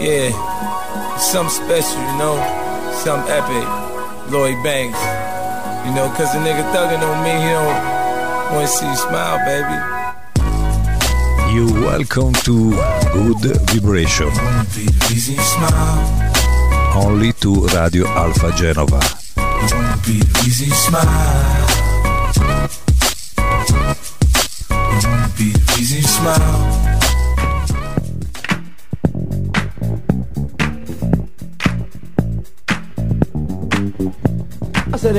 Yeah, something special, you know, something epic. Lloyd Banks, you know, cause the nigga thugging on me, he don't wanna see you smile, baby. You welcome to Good Vibration. Only to Radio Alpha Genova. Smile.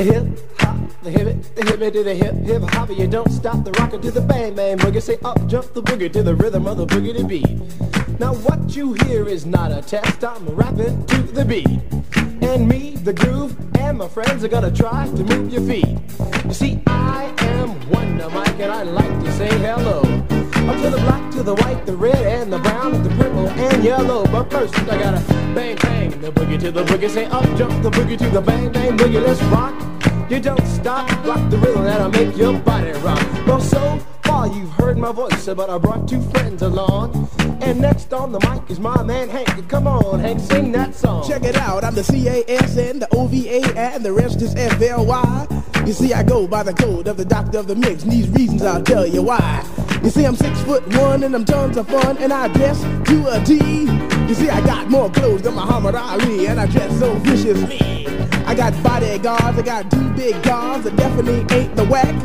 The hip hop, the hip it, the hip it to the hip hip hop. You don't stop the rocker to the bang bang boogie. Say up jump the boogie to the rhythm of the boogie to beat. Now what you hear is not a test. I'm rapping to the beat, and me, the groove, and my friends are gonna try to move your feet. You see, I am Wonder Mike, and I like to say hello. Up to the black, to the white, the red, and the brown, and the purple, and yellow. But first, I gotta bang bang the boogie to the boogie. Say up jump the boogie to the bang bang boogie. Let's rock. You don't stop, rock the rhythm that'll make your body rock. Well, so far you've heard my voice, but I brought two friends along. And next on the mic is my man Hank. Come on, Hank, sing that song. Check it out, I'm the C-A-S-N, the O-V-A, and the rest is F-L-Y. You see, I go by the code of the doctor of the mix, and these reasons I'll tell you why. You see, I'm six foot one, and I'm tons of fun, and I dress to a T. You see, I got more clothes than Muhammad Ali, and I dress so viciously. I got bodyguards, I got two big guards that definitely ain't the whack.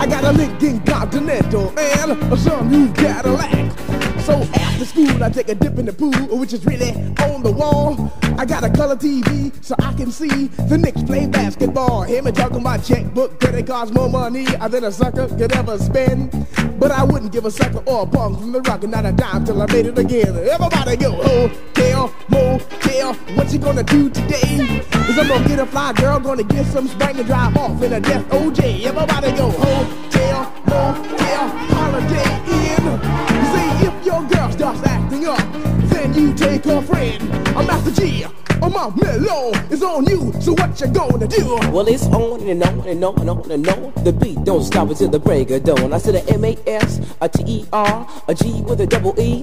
I got a Lincoln Continental and a some new Cadillac. So after school, I take a dip in the pool, which is really on the wall. I got a color TV so I can see the Knicks play basketball. Him and talking my checkbook, credit it cost more money than a sucker could ever spend? But I wouldn't give a sucker or a bum from the rock and not a dime till I made it again. Everybody go, hotel, motel, what you gonna do today? Is I'm gonna get a fly girl, gonna get some spank and drive off in a death OJ. Everybody go, hotel, motel, holiday. You see, if your girl starts acting up, then you take her friend. I'm Master G. Oh my mellow is on you, so what you gonna do? Well, it's on and on and on and on and on. The beat don't stop until the break of dawn. I said a M-A-S, a T-E-R, a G with a double E.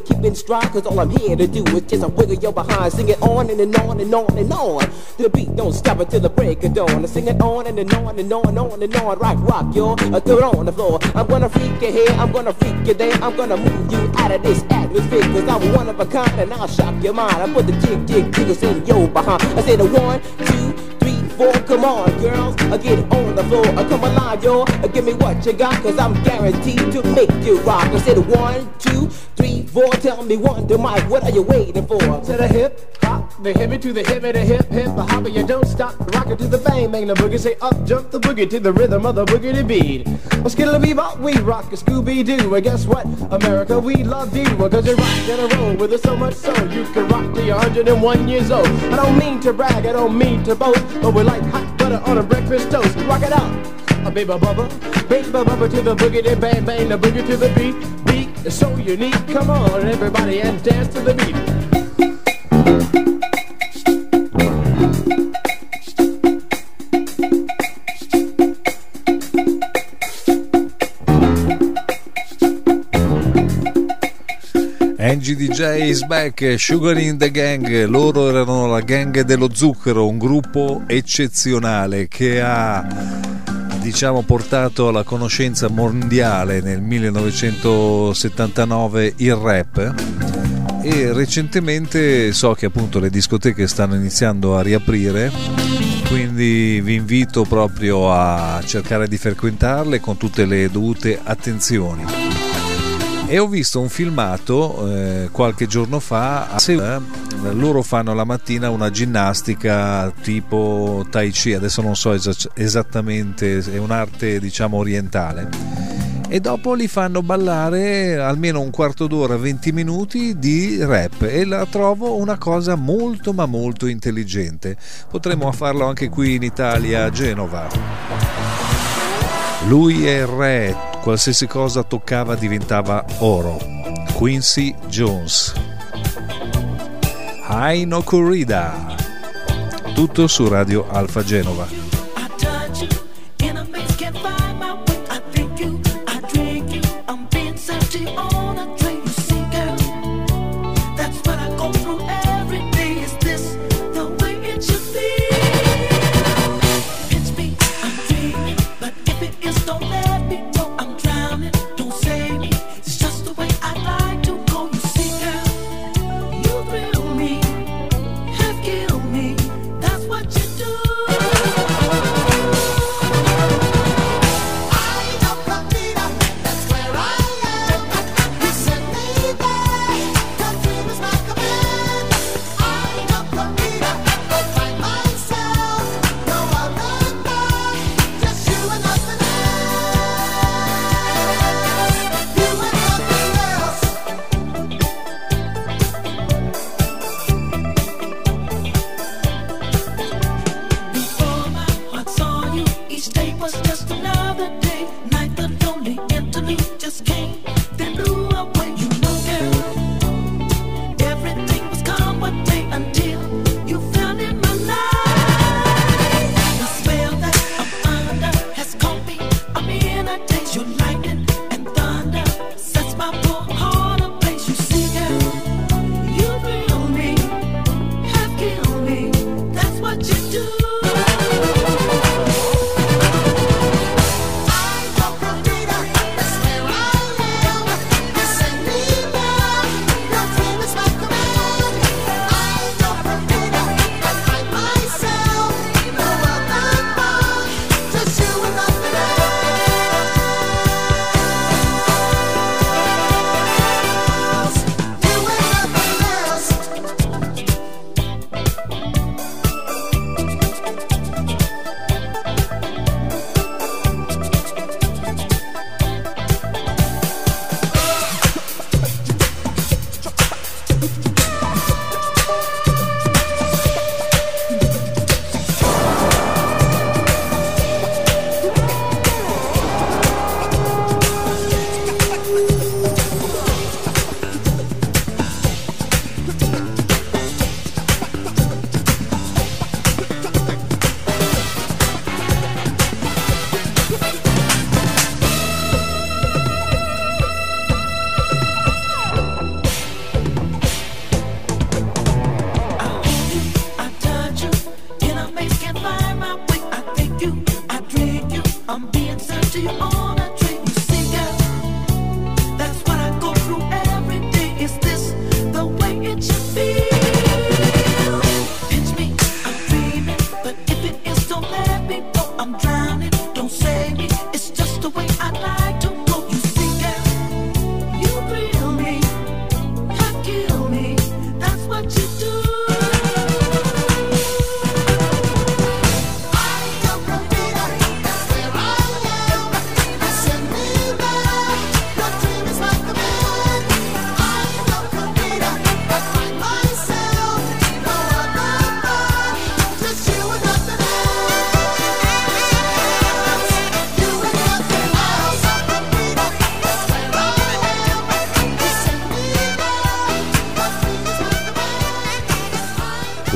keep in stride, cause all I'm here to do is just a wiggle your behind. Sing it on and, and on and on and on. The beat don't stop until the break of dawn. I sing it on and, and on and on and on and on. Rock, rock, yo. Throw it on the floor. I'm gonna freak you here, I'm gonna freak you there. I'm gonna move you out of this atmosphere, cause I'm one of a kind and I'll shock your mind. I put the jig, jig, jiggles in your behind. I say the one, two, four. Come on, girls, I get on the floor. I come alive. Uh, Give me what you got, cause I'm guaranteed to make you rock. I said one, two, three, four. Tell me one, to Mike, what are you waiting for? To the hip hop, the hippie to the hippie, the hip hip, the hopper. You don't stop, rock it to the bang bang, the boogie. Say up, jump the boogie to the rhythm of the boogie to beat. Well, skittle bebop, we rock a Scooby Doo. And guess what, America, we love you. Well, cause you rock and a roll with us so much so you can rock till you're 101 years old. I don't mean to brag, I don't mean to boast, but we're like hot butter on a breakfast toast. Rock it out. A baby bubba, baby bubba to the boogie, then bang bang, the boogie to the beat. Beat is so unique. Come on, everybody, and dance to the beat. Angie DJ is back, Sugar in the Gang, loro erano la gang dello zucchero, un gruppo eccezionale che ha diciamo portato alla conoscenza mondiale nel 1979 il rap. E recentemente so che appunto le discoteche stanno iniziando a riaprire quindi vi invito proprio a cercare di frequentarle con tutte le dovute attenzioni e ho visto un filmato eh, qualche giorno fa eh, loro fanno la mattina una ginnastica tipo tai chi adesso non so esattamente è un'arte diciamo orientale e dopo li fanno ballare almeno un quarto d'ora, 20 minuti di rap e la trovo una cosa molto ma molto intelligente. Potremmo farlo anche qui in Italia, a Genova. Lui è il re, qualsiasi cosa toccava diventava oro. Quincy Jones. Aino Corrida. Tutto su Radio Alfa Genova.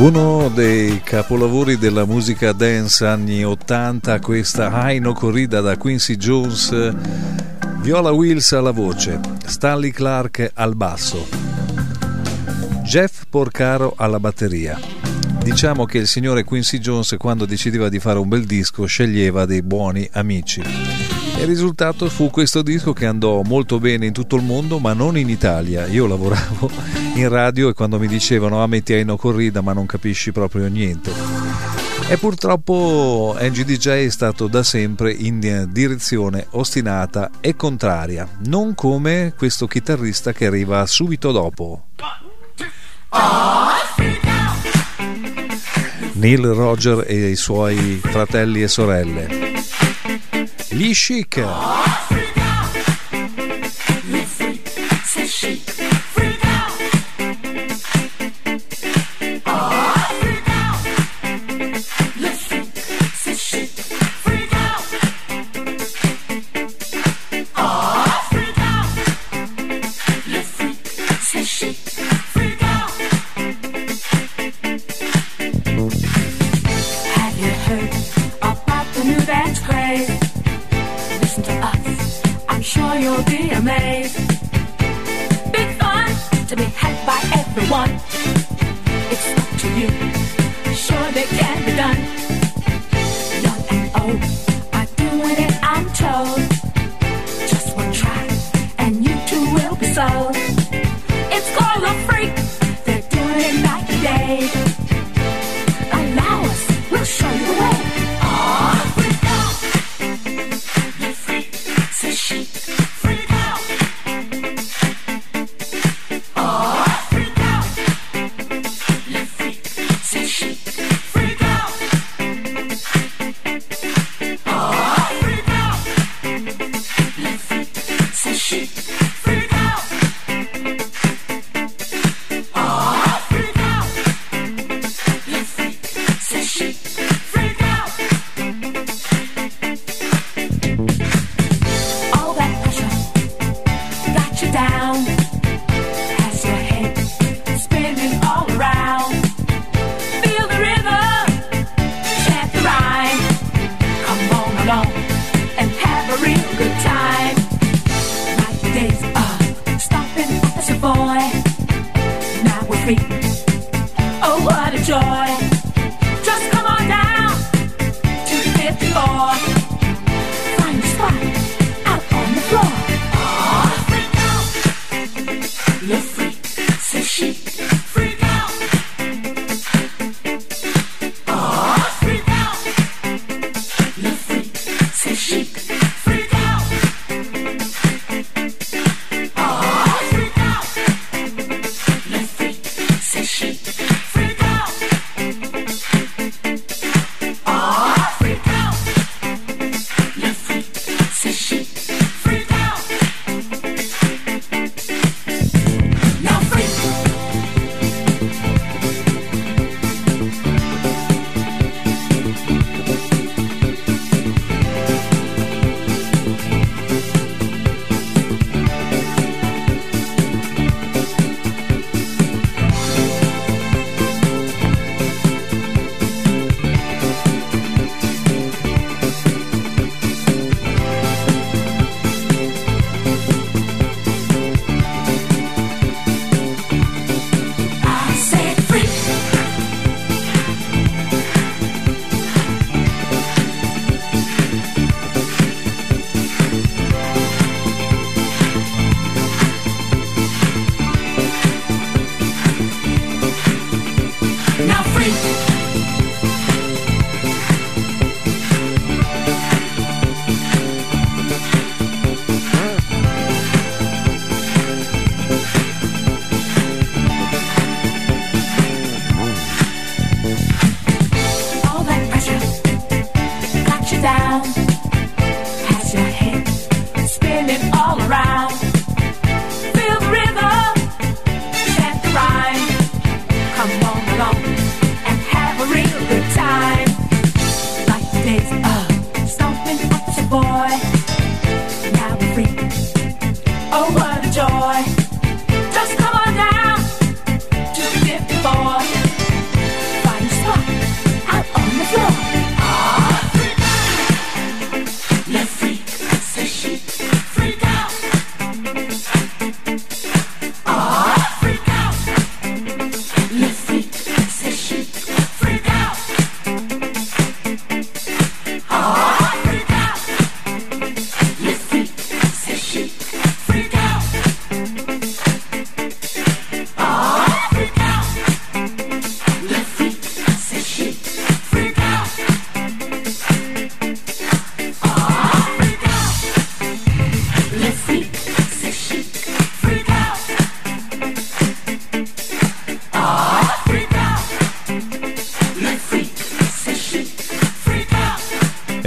Uno dei capolavori della musica dance anni 80, questa Aino corrida da Quincy Jones, Viola Wills alla voce, Stanley Clark al basso, Jeff Porcaro alla batteria. Diciamo che il signore Quincy Jones quando decideva di fare un bel disco sceglieva dei buoni amici. Il risultato fu questo disco che andò molto bene in tutto il mondo, ma non in Italia. Io lavoravo in radio e quando mi dicevano ah metti Aino Corrida ma non capisci proprio niente. E purtroppo NGDJ è stato da sempre in direzione ostinata e contraria, non come questo chitarrista che arriva subito dopo. Neil Roger e i suoi fratelli e sorelle. Lichica.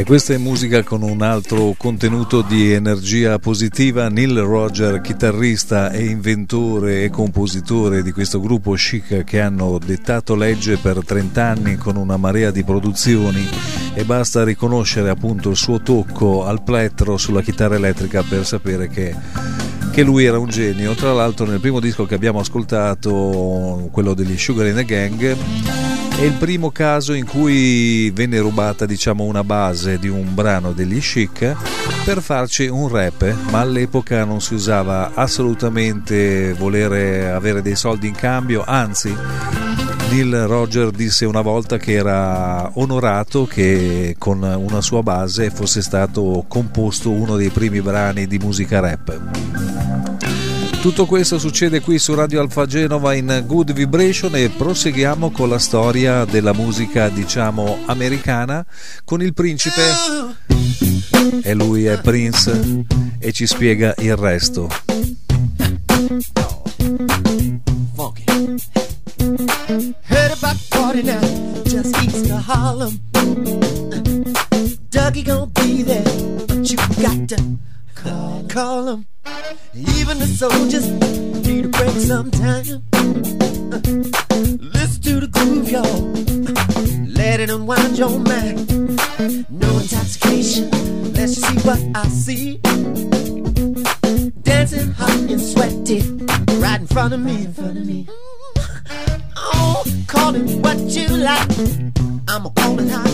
Questa è musica con un altro contenuto di energia positiva. Neil Roger, chitarrista e inventore e compositore di questo gruppo chic che hanno dettato legge per 30 anni con una marea di produzioni e basta riconoscere appunto il suo tocco al plettro sulla chitarra elettrica per sapere che lui era un genio. Tra l'altro nel primo disco che abbiamo ascoltato, quello degli Sugar in the Gang, è il primo caso in cui venne rubata diciamo una base di un brano degli Chic per farci un rap, ma all'epoca non si usava assolutamente volere avere dei soldi in cambio, anzi Neil Roger disse una volta che era onorato che con una sua base fosse stato composto uno dei primi brani di musica rap. Tutto questo succede qui su Radio Alfa Genova in Good Vibration e proseguiamo con la storia della musica, diciamo, americana con il principe. E lui è Prince e ci spiega il resto. Heard about party now, just east of Harlem. Dougie gonna be there, but you got to call, call him. Even the soldiers need a break sometime. listen to the groove, y'all. Let it unwind your mind. No intoxication, let's see what I see. Dancing hot and sweaty, right in front of me, in front of me. Oh, call it what you like. I'ma call it high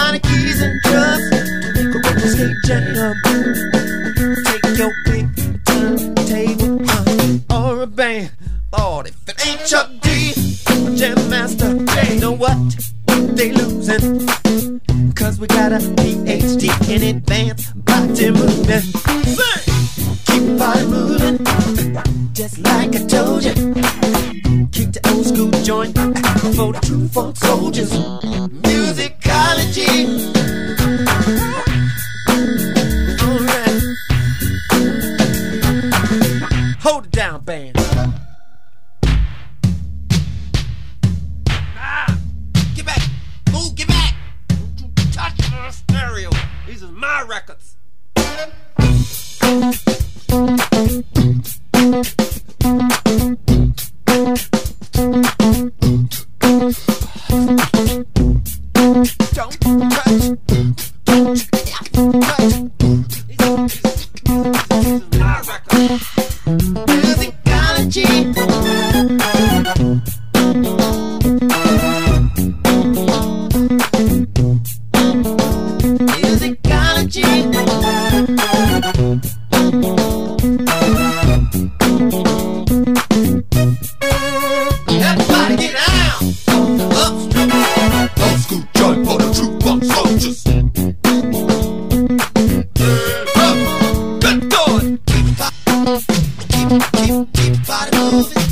Anarchy Keep, keep body moving.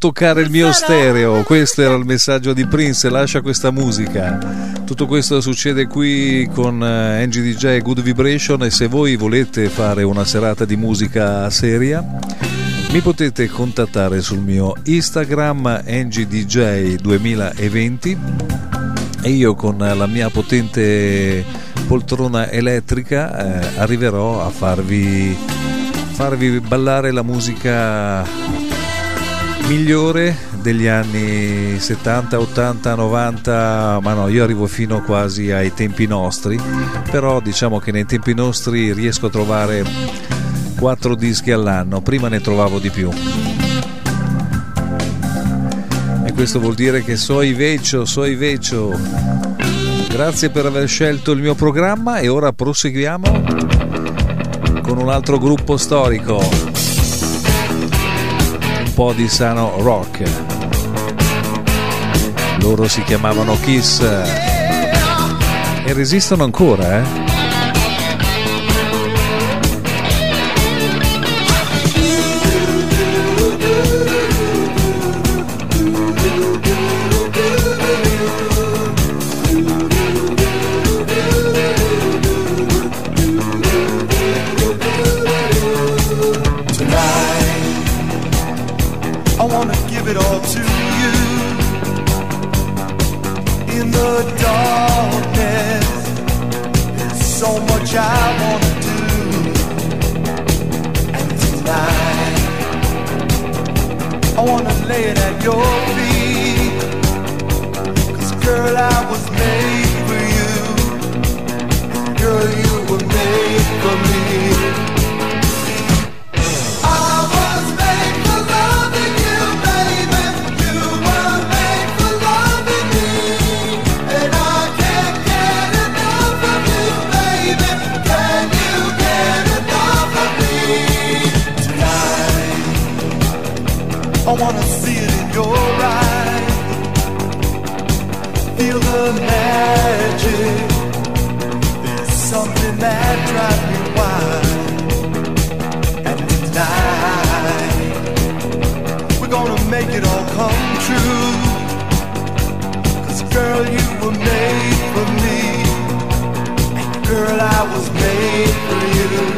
Non toccare il mio stereo, questo era il messaggio di Prince, lascia questa musica. Tutto questo succede qui con eh, Angie DJ Good Vibration e se voi volete fare una serata di musica seria mi potete contattare sul mio Instagram NGDJ2020 e io con la mia potente poltrona elettrica eh, arriverò a farvi, farvi ballare la musica migliore degli anni 70, 80, 90, ma no, io arrivo fino quasi ai tempi nostri, però diciamo che nei tempi nostri riesco a trovare 4 dischi all'anno, prima ne trovavo di più. E questo vuol dire che soy vecchio, soy vecchio. Grazie per aver scelto il mio programma e ora proseguiamo con un altro gruppo storico po' di sano rock. Loro si chiamavano Kiss e resistono ancora, eh? come true. Cause girl, you were made for me. And girl, I was made for you.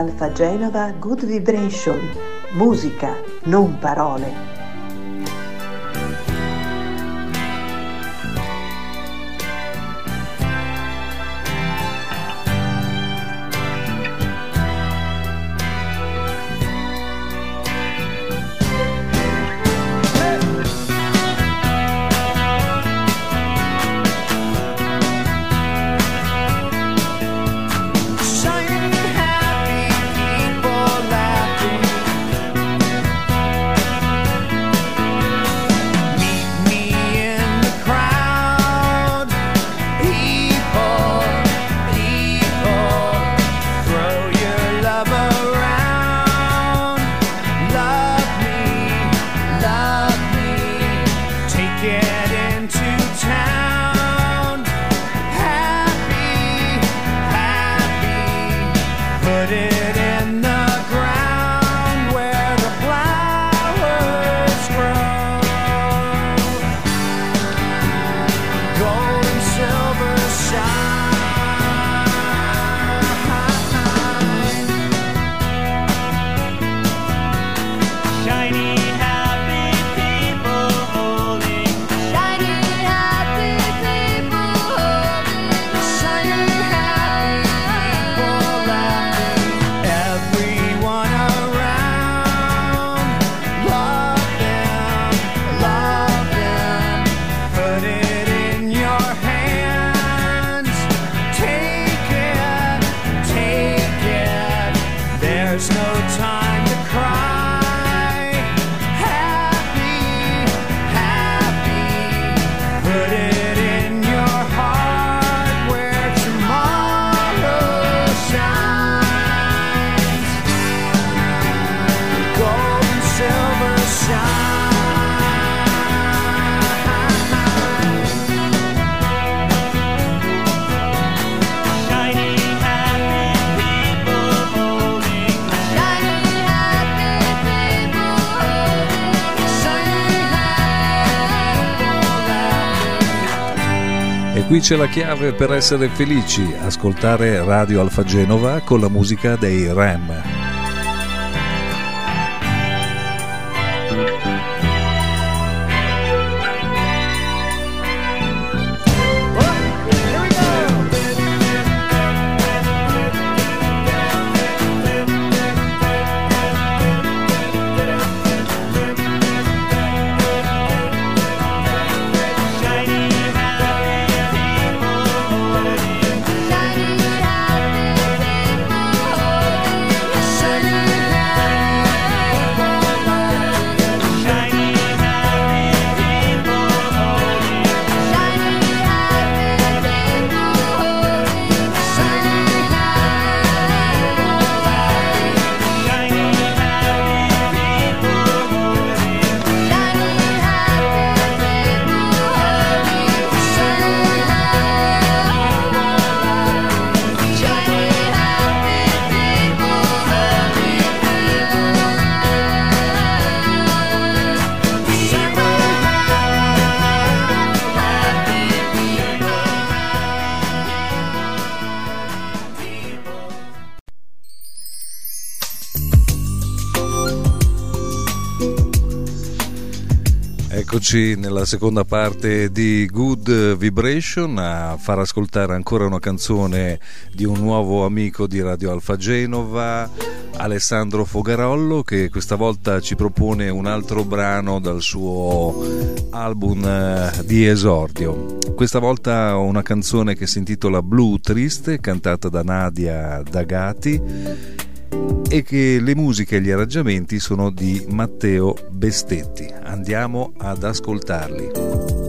Alfa Genova Good Vibration, musica, non parole. Qui c'è la chiave per essere felici, ascoltare Radio Alfa Genova con la musica dei Ram. Eccoci nella seconda parte di Good Vibration a far ascoltare ancora una canzone di un nuovo amico di Radio Alfa Genova, Alessandro Fogarollo, che questa volta ci propone un altro brano dal suo album eh, di esordio. Questa volta una canzone che si intitola Blue Triste, cantata da Nadia Dagati e che le musiche e gli arrangiamenti sono di Matteo Bestetti. Andiamo ad ascoltarli.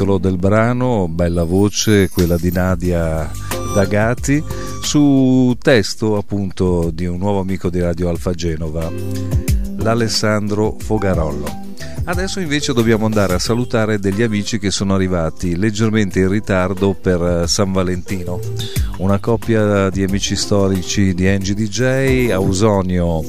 Titolo del brano, bella voce quella di Nadia Dagati, su testo appunto di un nuovo amico di Radio Alfa Genova, l'Alessandro Fogarollo. Adesso invece dobbiamo andare a salutare degli amici che sono arrivati leggermente in ritardo per San Valentino. Una coppia di amici storici di Angie DJ, Ausonio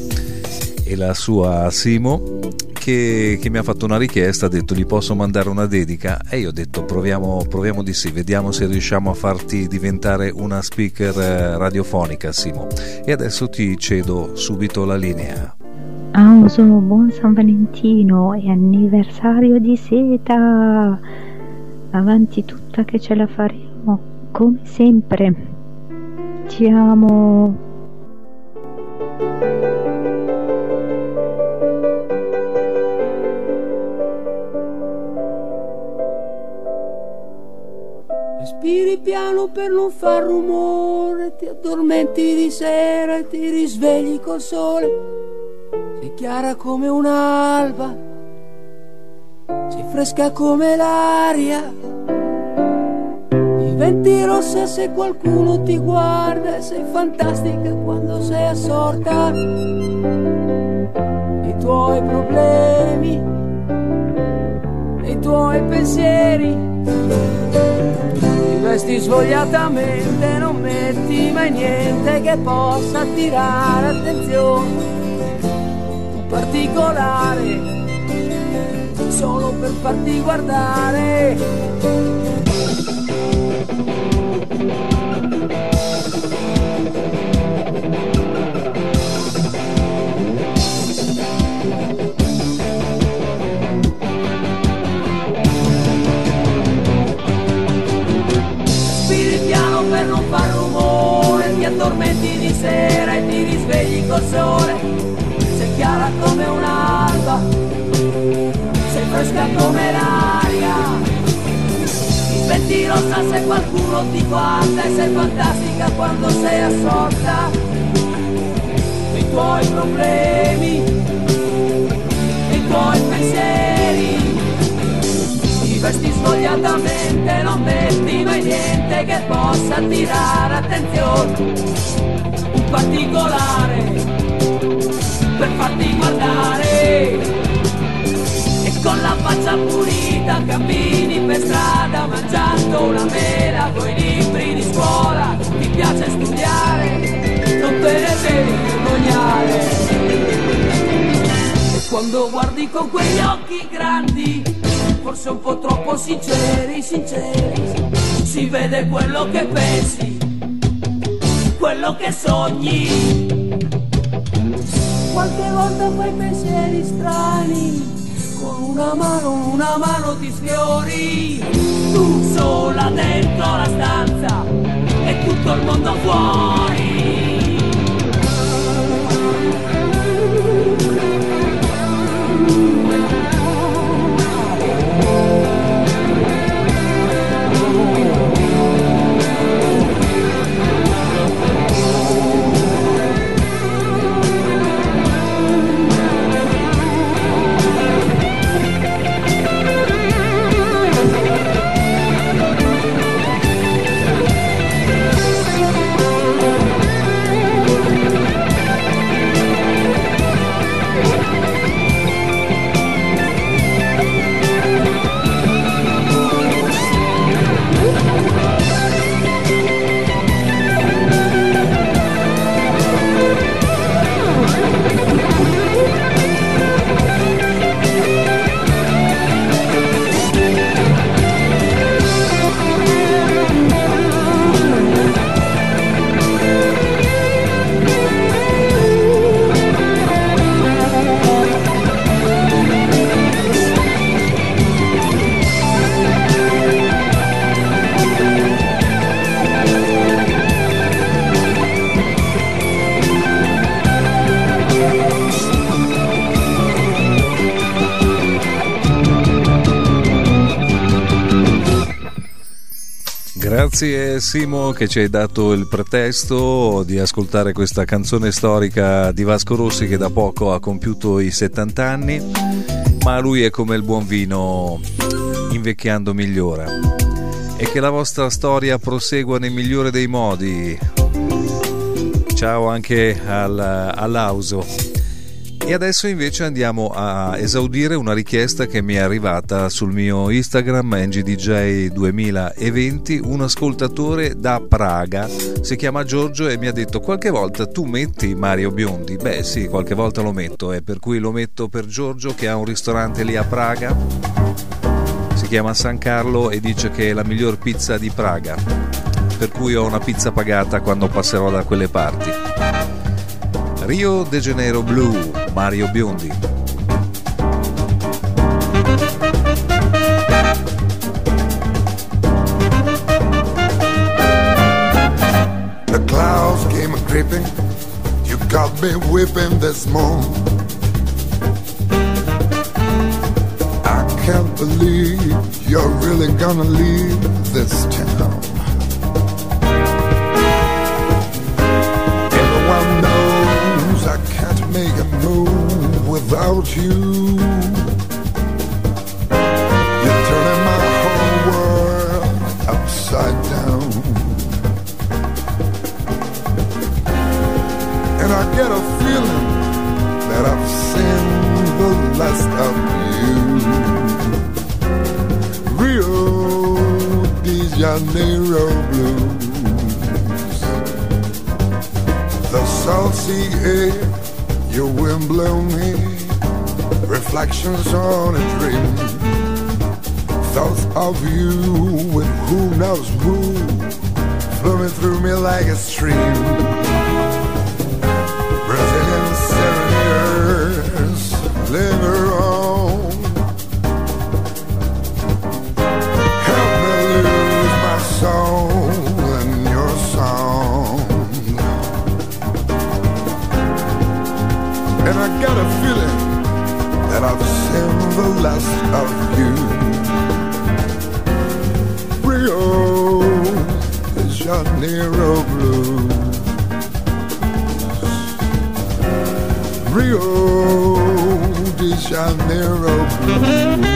e la sua Simo che, che, mi ha fatto una richiesta, ha detto gli posso mandare una dedica e io ho detto proviamo, proviamo di sì, vediamo se riusciamo a farti diventare una speaker eh, radiofonica Simo. E adesso ti cedo subito la linea. Auso, buon San Valentino e anniversario di seta! Avanti tutta che ce la faremo, come sempre. Ti amo. Respiri piano per non far rumore, ti addormenti di sera e ti risvegli col sole. Sei chiara come un'alba, sei fresca come l'aria. Diventi rossa se qualcuno ti guarda e sei fantastica quando sei assorta. I tuoi problemi nei tuoi pensieri. Ti vesti svogliatamente, non metti mai niente che possa attirare attenzione. Un particolare solo per farti guardare sera e ti risvegli col sole, sei chiara come un'alba, sei fresca come l'aria, diventi rossa se qualcuno ti guarda e sei fantastica quando sei assorta nei tuoi problemi, nei tuoi pensieri. Vesti svogliatamente, non metti mai niente che possa attirare attenzione. Particolare per farti guardare. E con la faccia pulita cammini per strada mangiando una mela con i libri di scuola. Ti piace studiare, non te ne devi vergognare. E quando guardi con quegli occhi grandi forse un po' troppo sinceri, sinceri. Si vede quello che pensi, quello che sogni. Qualche volta fai pensieri strani, con una mano, una mano ti sfiori. Tu sola dentro la stanza e tutto il mondo fuori. Simo che ci hai dato il pretesto di ascoltare questa canzone storica di Vasco Rossi che da poco ha compiuto i 70 anni, ma lui è come il buon vino, invecchiando migliora. E che la vostra storia prosegua nel migliore dei modi. Ciao anche al, all'Auso. E adesso invece andiamo a esaudire una richiesta che mi è arrivata sul mio Instagram NGDJ2020. Un ascoltatore da Praga si chiama Giorgio e mi ha detto qualche volta tu metti Mario Biondi. Beh sì, qualche volta lo metto e per cui lo metto per Giorgio che ha un ristorante lì a Praga. Si chiama San Carlo e dice che è la miglior pizza di Praga. Per cui ho una pizza pagata quando passerò da quelle parti. Rio de Janeiro Blue Mario Biondi. The clouds came creeping, you got me whipping this moon. I can't believe you're really gonna leave this town. Make a without you. You're turning my whole world upside down. And I get a feeling that I've seen the last of you. Janeiro blues. The salty air, your wind blow me, reflections on a dream. Thoughts of you with who knows who, flowing through me like a stream. Got a feeling that I've seen the last of you. Rio de Janeiro blues. Rio de Janeiro Months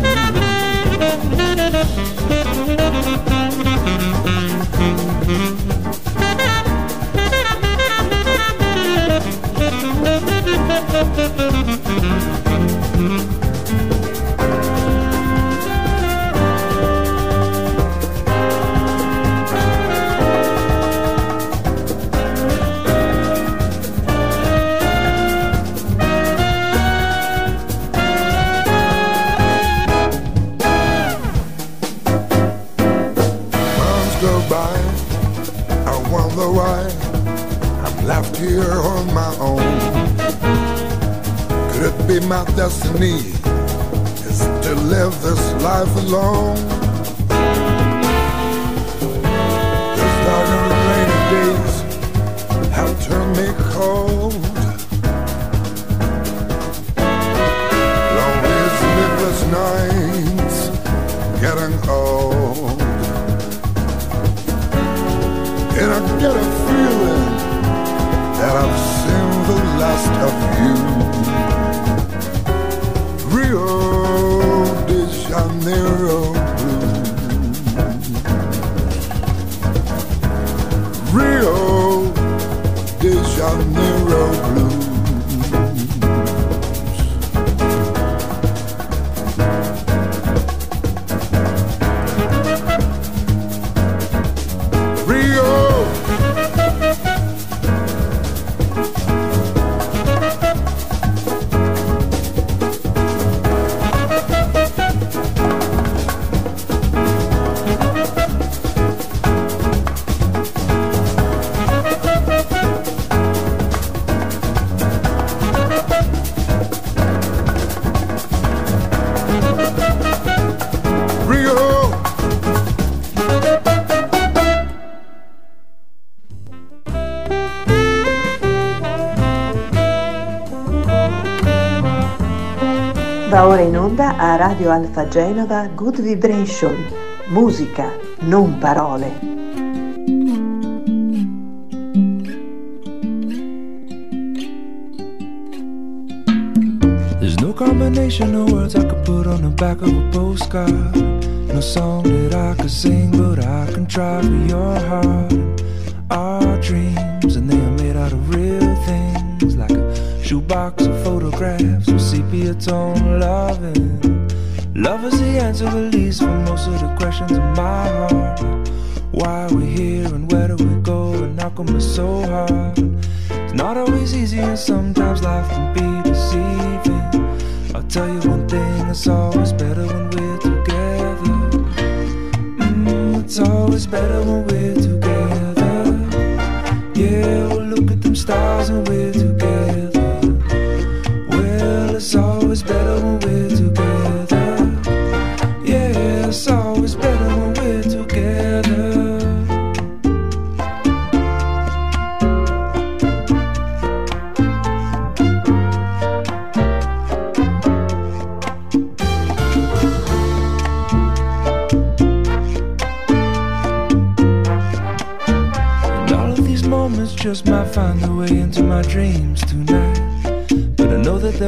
on my own. Could it be my destiny is to live this life alone? These dark and rainy days have turned me cold. Lonely sleepless nights, getting old. And I get a feeling that I've the last of you. Radio Alfa Genova Good Vibration, musica, non parole. There's no combination of words I could put on the back of a postcard. No song that I could sing, but I can try for your heart. Our dreams, and they are made out of real things, like a shoebox of photographs with sepia tone loving. Love is the answer, at least, for most of the questions in my heart. Why are we're here and where do we go, and how come it's so hard? It's not always easy, and sometimes life can be deceiving. I'll tell you one thing, it's always better when we're together. Mm, it's always better when we're together. Yeah, we'll look at them stars and we're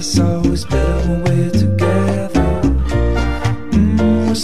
It's always better when we're together. Mm,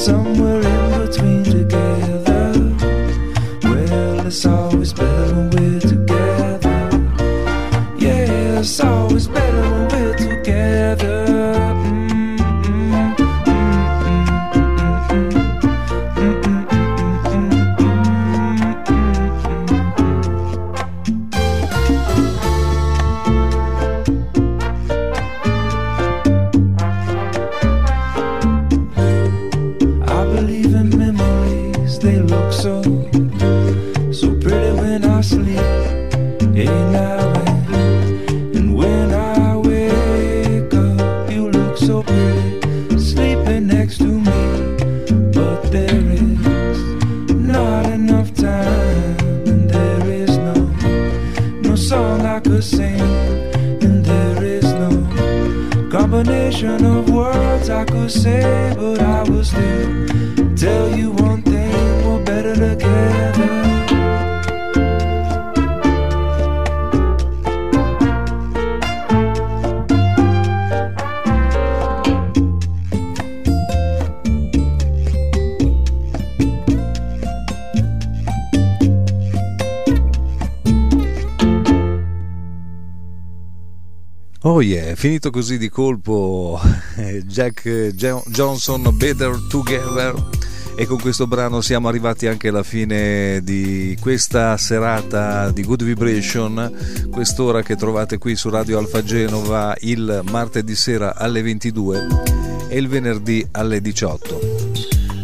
Oh yeah, finito così di colpo eh, Jack Jo- Johnson Better Together e con questo brano siamo arrivati anche alla fine di questa serata di Good Vibration, quest'ora che trovate qui su Radio Alfa Genova il martedì sera alle 22 e il venerdì alle 18.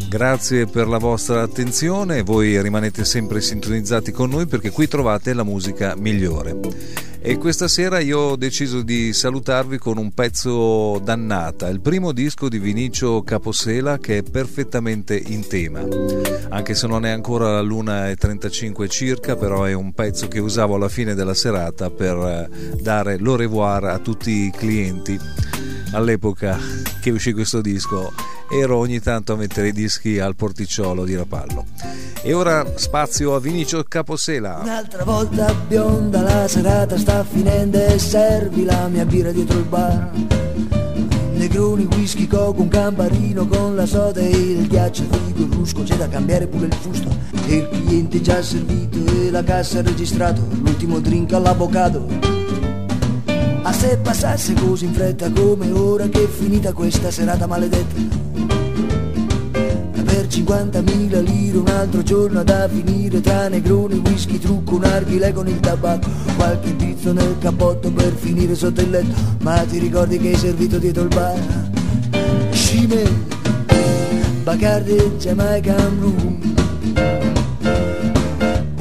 Grazie per la vostra attenzione, voi rimanete sempre sintonizzati con noi perché qui trovate la musica migliore. E questa sera io ho deciso di salutarvi con un pezzo dannata, il primo disco di Vinicio Caposela che è perfettamente in tema. Anche se non è ancora l'una e 35 circa, però è un pezzo che usavo alla fine della serata per eh, dare l'au revoir a tutti i clienti. All'epoca che uscì questo disco ero ogni tanto a mettere i dischi al porticciolo di Rapallo. E ora spazio a Vinicio Caposela. Un'altra volta bionda la serata sta finendo e servi la mia birra dietro il bar. Negroni, whisky, coco, un camparino con la soda e il ghiaccio, frigo, il rusco, c'è da cambiare pure il fusto. E il cliente già servito e la cassa registrato, l'ultimo drink all'avvocato. A se passasse così in fretta come ora che è finita questa serata maledetta. Per 50.000 lire un altro giorno da finire tra negroni, whisky, trucco, narghile con il tabacco Qualche pizzo nel cappotto per finire sotto il letto Ma ti ricordi che hai servito dietro il bar? Scime, Bacardi, Jamaican Room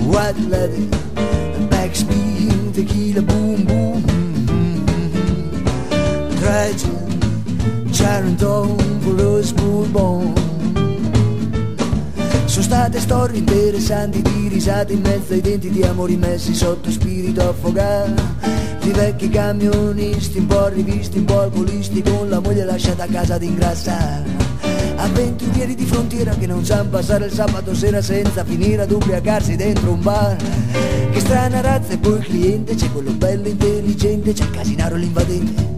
White leather, backspin, tequila, boom, boom for a smooth bone sono state storie interessanti di risate in mezzo ai denti di amori messi sotto spirito affogato di vecchi camionisti un po' rivisti, un po' alcolisti con la moglie lasciata a casa ad ingrassare avventurieri di frontiera che non sanno passare il sabato sera senza finire ad ubriacarsi dentro un bar. Che strana razza e poi il cliente c'è quello bello intelligente c'è il casinaro l'invadente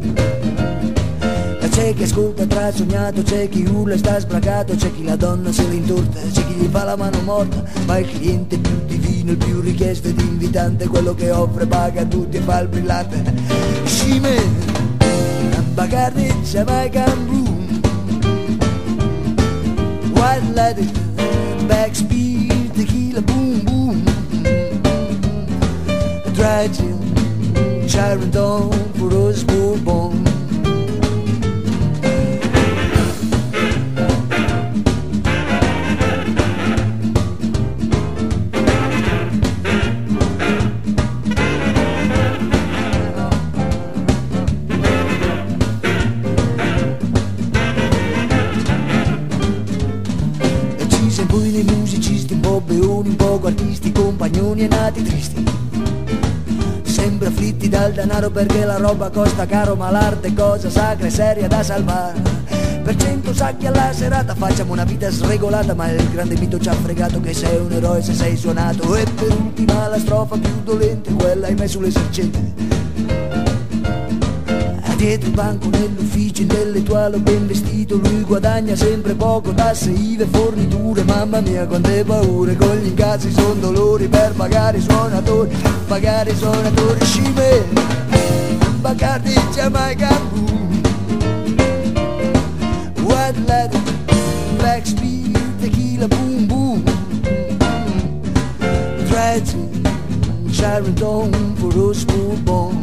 c'è chi ascolta tra sognato, c'è chi urla e sta sbragato, c'è chi la donna se l'intorta, c'è chi gli fa la mano morta, ma il cliente più divino, il più richiesto ed invitante, quello che offre, paga a tutti e fa il brillante. Scime, Bacardi, Jamaican Room, White Lighted, Backspeed, Tequila, Boom Boom, Dry Gin, Sharon for us, Bourbon. Po' beoni, un poco artisti, compagnoni e nati tristi. Sempre afflitti dal denaro perché la roba costa caro, ma l'arte è cosa sacra e seria da salvare. Per cento sacchi alla serata facciamo una vita sregolata Ma il grande mito ci ha fregato che sei un eroe se sei suonato E per ultima la strofa più dolente Quella hai messo l'esercente dietro il banco nell'ufficio intellettuale ben vestito lui guadagna sempre poco tasse, IVE, forniture. Mamma mia quante paure con gli incassi son dolori per pagare i suonatori pagare i suonatori scime Bacardi Jamaica boom. White leather Black speed Tequila boom boom. Dredging Sharon Stone for us born